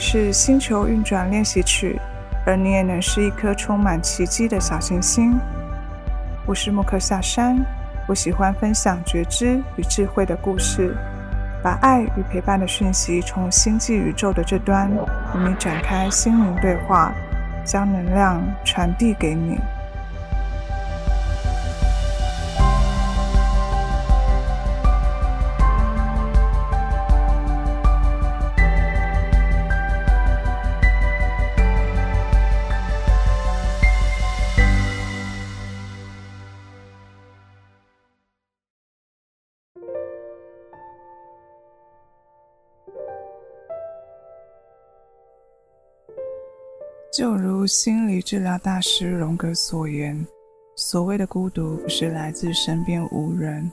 是星球运转练习曲，而你也能是一颗充满奇迹的小行星。我是木克夏山，我喜欢分享觉知与智慧的故事，把爱与陪伴的讯息从星际宇宙的这端与你展开心灵对话，将能量传递给你。就如心理治疗大师荣格所言，所谓的孤独不是来自身边无人，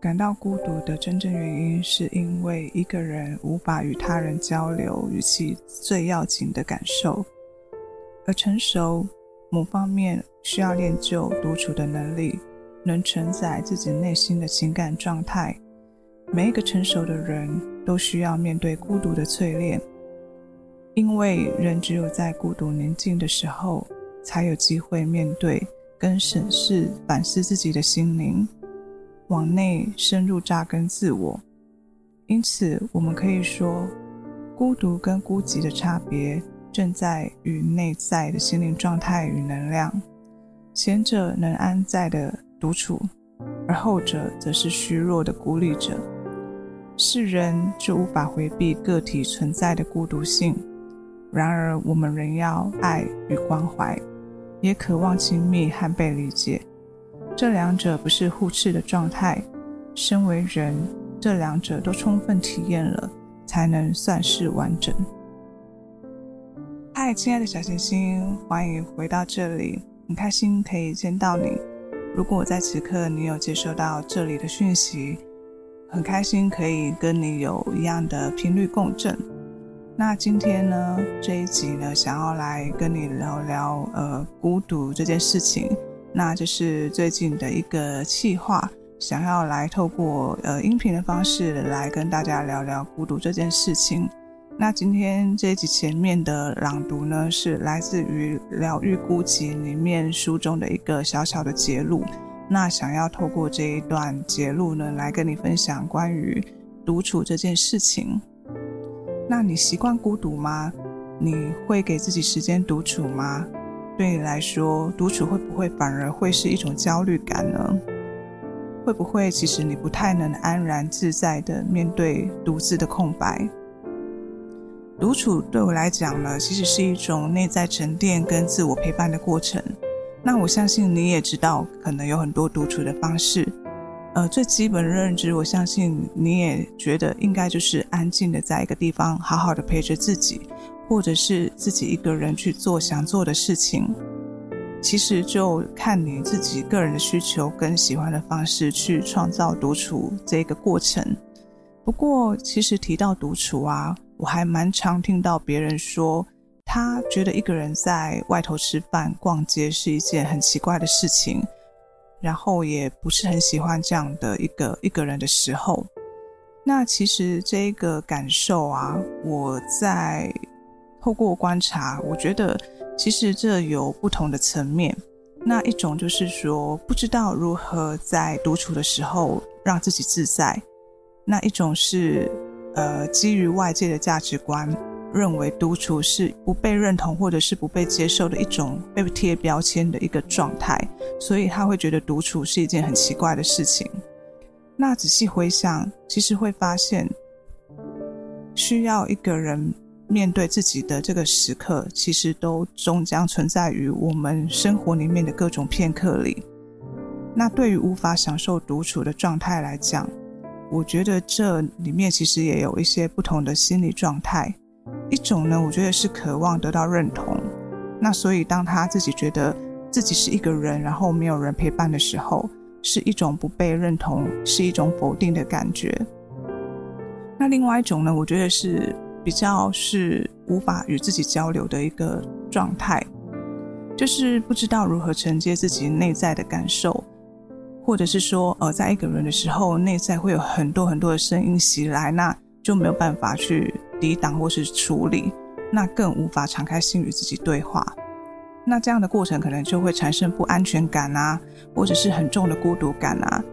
感到孤独的真正原因，是因为一个人无法与他人交流，与其最要紧的感受。而成熟，某方面需要练就独处的能力，能承载自己内心的情感状态。每一个成熟的人都需要面对孤独的淬炼。因为人只有在孤独宁静的时候，才有机会面对跟审视、反思自己的心灵，往内深入扎根自我。因此，我们可以说，孤独跟孤寂的差别，正在于内在的心灵状态与能量。前者能安在的独处，而后者则是虚弱的孤立者。是人就无法回避个体存在的孤独性。然而，我们仍要爱与关怀，也渴望亲密和被理解。这两者不是互斥的状态。身为人，这两者都充分体验了，才能算是完整。嗨，亲爱的小星星，欢迎回到这里，很开心可以见到你。如果在此刻你有接收到这里的讯息，很开心可以跟你有一样的频率共振。那今天呢，这一集呢，想要来跟你聊聊呃孤独这件事情。那就是最近的一个企划，想要来透过呃音频的方式来跟大家聊聊孤独这件事情。那今天这一集前面的朗读呢，是来自于《疗愈孤寂》里面书中的一个小小的节录。那想要透过这一段节录呢，来跟你分享关于独处这件事情。那你习惯孤独吗？你会给自己时间独处吗？对你来说，独处会不会反而会是一种焦虑感呢？会不会其实你不太能安然自在地面对独自的空白？独处对我来讲呢，其实是一种内在沉淀跟自我陪伴的过程。那我相信你也知道，可能有很多独处的方式。呃，最基本的认知，我相信你也觉得应该就是安静的在一个地方，好好的陪着自己，或者是自己一个人去做想做的事情。其实就看你自己个人的需求跟喜欢的方式去创造独处这个过程。不过，其实提到独处啊，我还蛮常听到别人说，他觉得一个人在外头吃饭、逛街是一件很奇怪的事情。然后也不是很喜欢这样的一个一个人的时候，那其实这一个感受啊，我在透过观察，我觉得其实这有不同的层面。那一种就是说，不知道如何在独处的时候让自己自在；那一种是，呃，基于外界的价值观。认为独处是不被认同或者是不被接受的一种被贴标签的一个状态，所以他会觉得独处是一件很奇怪的事情。那仔细回想，其实会发现，需要一个人面对自己的这个时刻，其实都终将存在于我们生活里面的各种片刻里。那对于无法享受独处的状态来讲，我觉得这里面其实也有一些不同的心理状态。一种呢，我觉得是渴望得到认同，那所以当他自己觉得自己是一个人，然后没有人陪伴的时候，是一种不被认同，是一种否定的感觉。那另外一种呢，我觉得是比较是无法与自己交流的一个状态，就是不知道如何承接自己内在的感受，或者是说，呃，在一个人的时候，内在会有很多很多的声音袭来，那就没有办法去抵挡或是处理，那更无法敞开心与自己对话。那这样的过程可能就会产生不安全感啊，或者是很重的孤独感啊，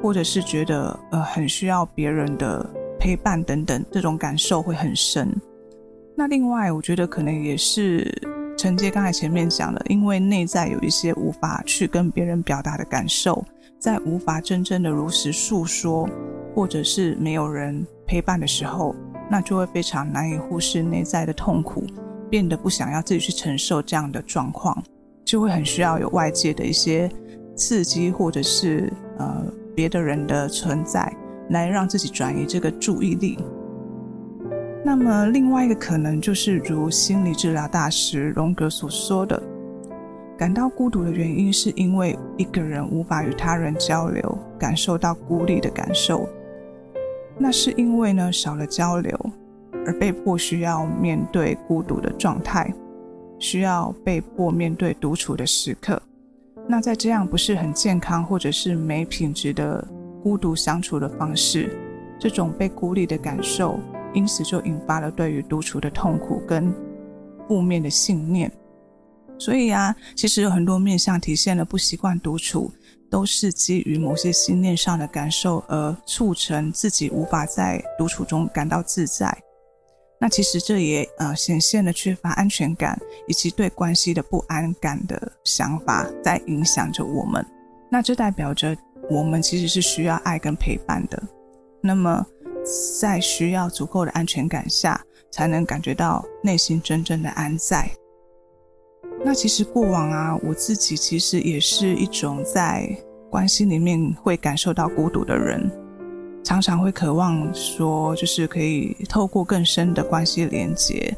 或者是觉得呃很需要别人的陪伴等等，这种感受会很深。那另外，我觉得可能也是承接刚才前面讲的，因为内在有一些无法去跟别人表达的感受，在无法真正的如实诉说，或者是没有人陪伴的时候，那就会非常难以忽视内在的痛苦。变得不想要自己去承受这样的状况，就会很需要有外界的一些刺激，或者是呃别的人的存在，来让自己转移这个注意力。那么另外一个可能就是如心理治疗大师荣格所说的，感到孤独的原因是因为一个人无法与他人交流，感受到孤立的感受。那是因为呢，少了交流。而被迫需要面对孤独的状态，需要被迫面对独处的时刻。那在这样不是很健康或者是没品质的孤独相处的方式，这种被孤立的感受，因此就引发了对于独处的痛苦跟负面的信念。所以啊，其实有很多面向体现了不习惯独处，都是基于某些心念上的感受而促成自己无法在独处中感到自在。那其实这也呃显现了缺乏安全感以及对关系的不安感的想法在影响着我们。那这代表着我们其实是需要爱跟陪伴的。那么在需要足够的安全感下，才能感觉到内心真正的安在。那其实过往啊，我自己其实也是一种在关系里面会感受到孤独的人。常常会渴望说，就是可以透过更深的关系连接，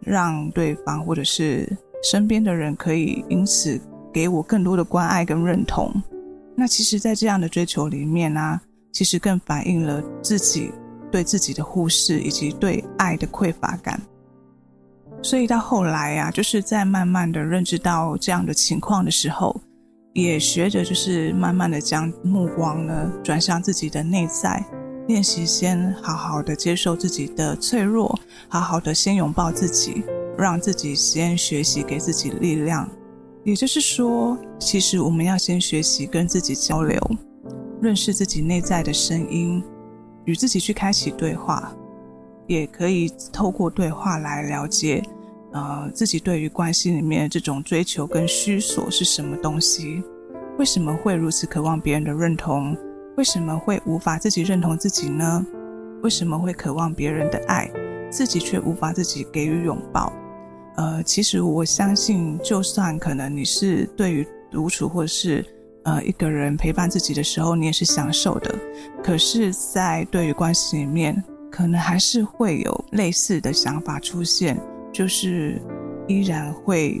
让对方或者是身边的人可以因此给我更多的关爱跟认同。那其实，在这样的追求里面呢、啊，其实更反映了自己对自己的忽视以及对爱的匮乏感。所以到后来呀、啊，就是在慢慢的认知到这样的情况的时候。也学着，就是慢慢的将目光呢转向自己的内在，练习先好好的接受自己的脆弱，好好的先拥抱自己，让自己先学习给自己力量。也就是说，其实我们要先学习跟自己交流，认识自己内在的声音，与自己去开启对话，也可以透过对话来了解。呃，自己对于关系里面这种追求跟需索是什么东西？为什么会如此渴望别人的认同？为什么会无法自己认同自己呢？为什么会渴望别人的爱，自己却无法自己给予拥抱？呃，其实我相信，就算可能你是对于独处或是呃一个人陪伴自己的时候，你也是享受的，可是，在对于关系里面，可能还是会有类似的想法出现。就是依然会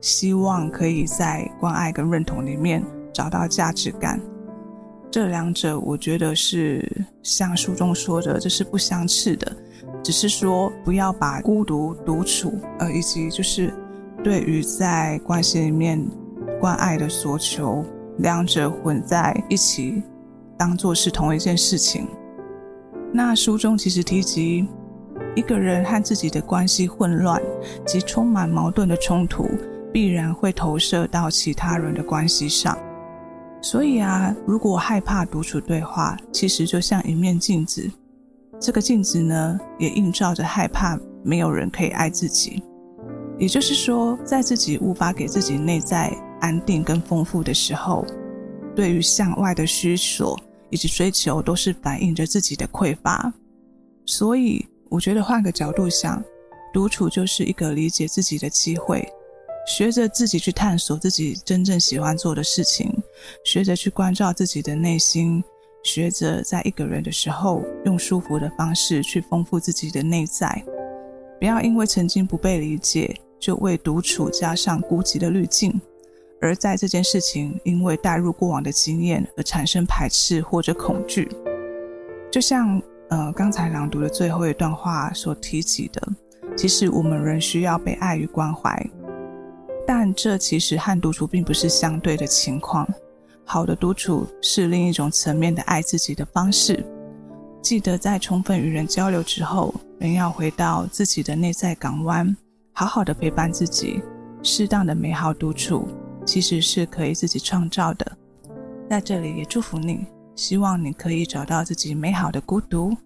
希望可以在关爱跟认同里面找到价值感，这两者我觉得是像书中说的，这是不相斥的，只是说不要把孤独独处，呃，以及就是对于在关系里面关爱的所求，两者混在一起，当做是同一件事情。那书中其实提及。一个人和自己的关系混乱及充满矛盾的冲突，必然会投射到其他人的关系上。所以啊，如果害怕独处对话，其实就像一面镜子。这个镜子呢，也映照着害怕没有人可以爱自己。也就是说，在自己无法给自己内在安定跟丰富的时候，对于向外的需求以及追求，都是反映着自己的匮乏。所以。我觉得换个角度想，独处就是一个理解自己的机会，学着自己去探索自己真正喜欢做的事情，学着去关照自己的内心，学着在一个人的时候用舒服的方式去丰富自己的内在。不要因为曾经不被理解，就为独处加上孤寂的滤镜，而在这件事情因为带入过往的经验而产生排斥或者恐惧，就像。呃刚才朗读的最后一段话所提及的其实我们仍需要被爱与关怀但这其实和独处并不是相对的情况。好的独处是另一种层面的爱自己的方式。记得在充分与人交流之后人要回到自己的内在港湾好好的陪伴自己适当的美好独处其实是可以自己创造的。在这里也祝福你。希望你可以找到自己美好的孤独。